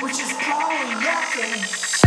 which is probably nothing.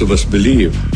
Most of us believe.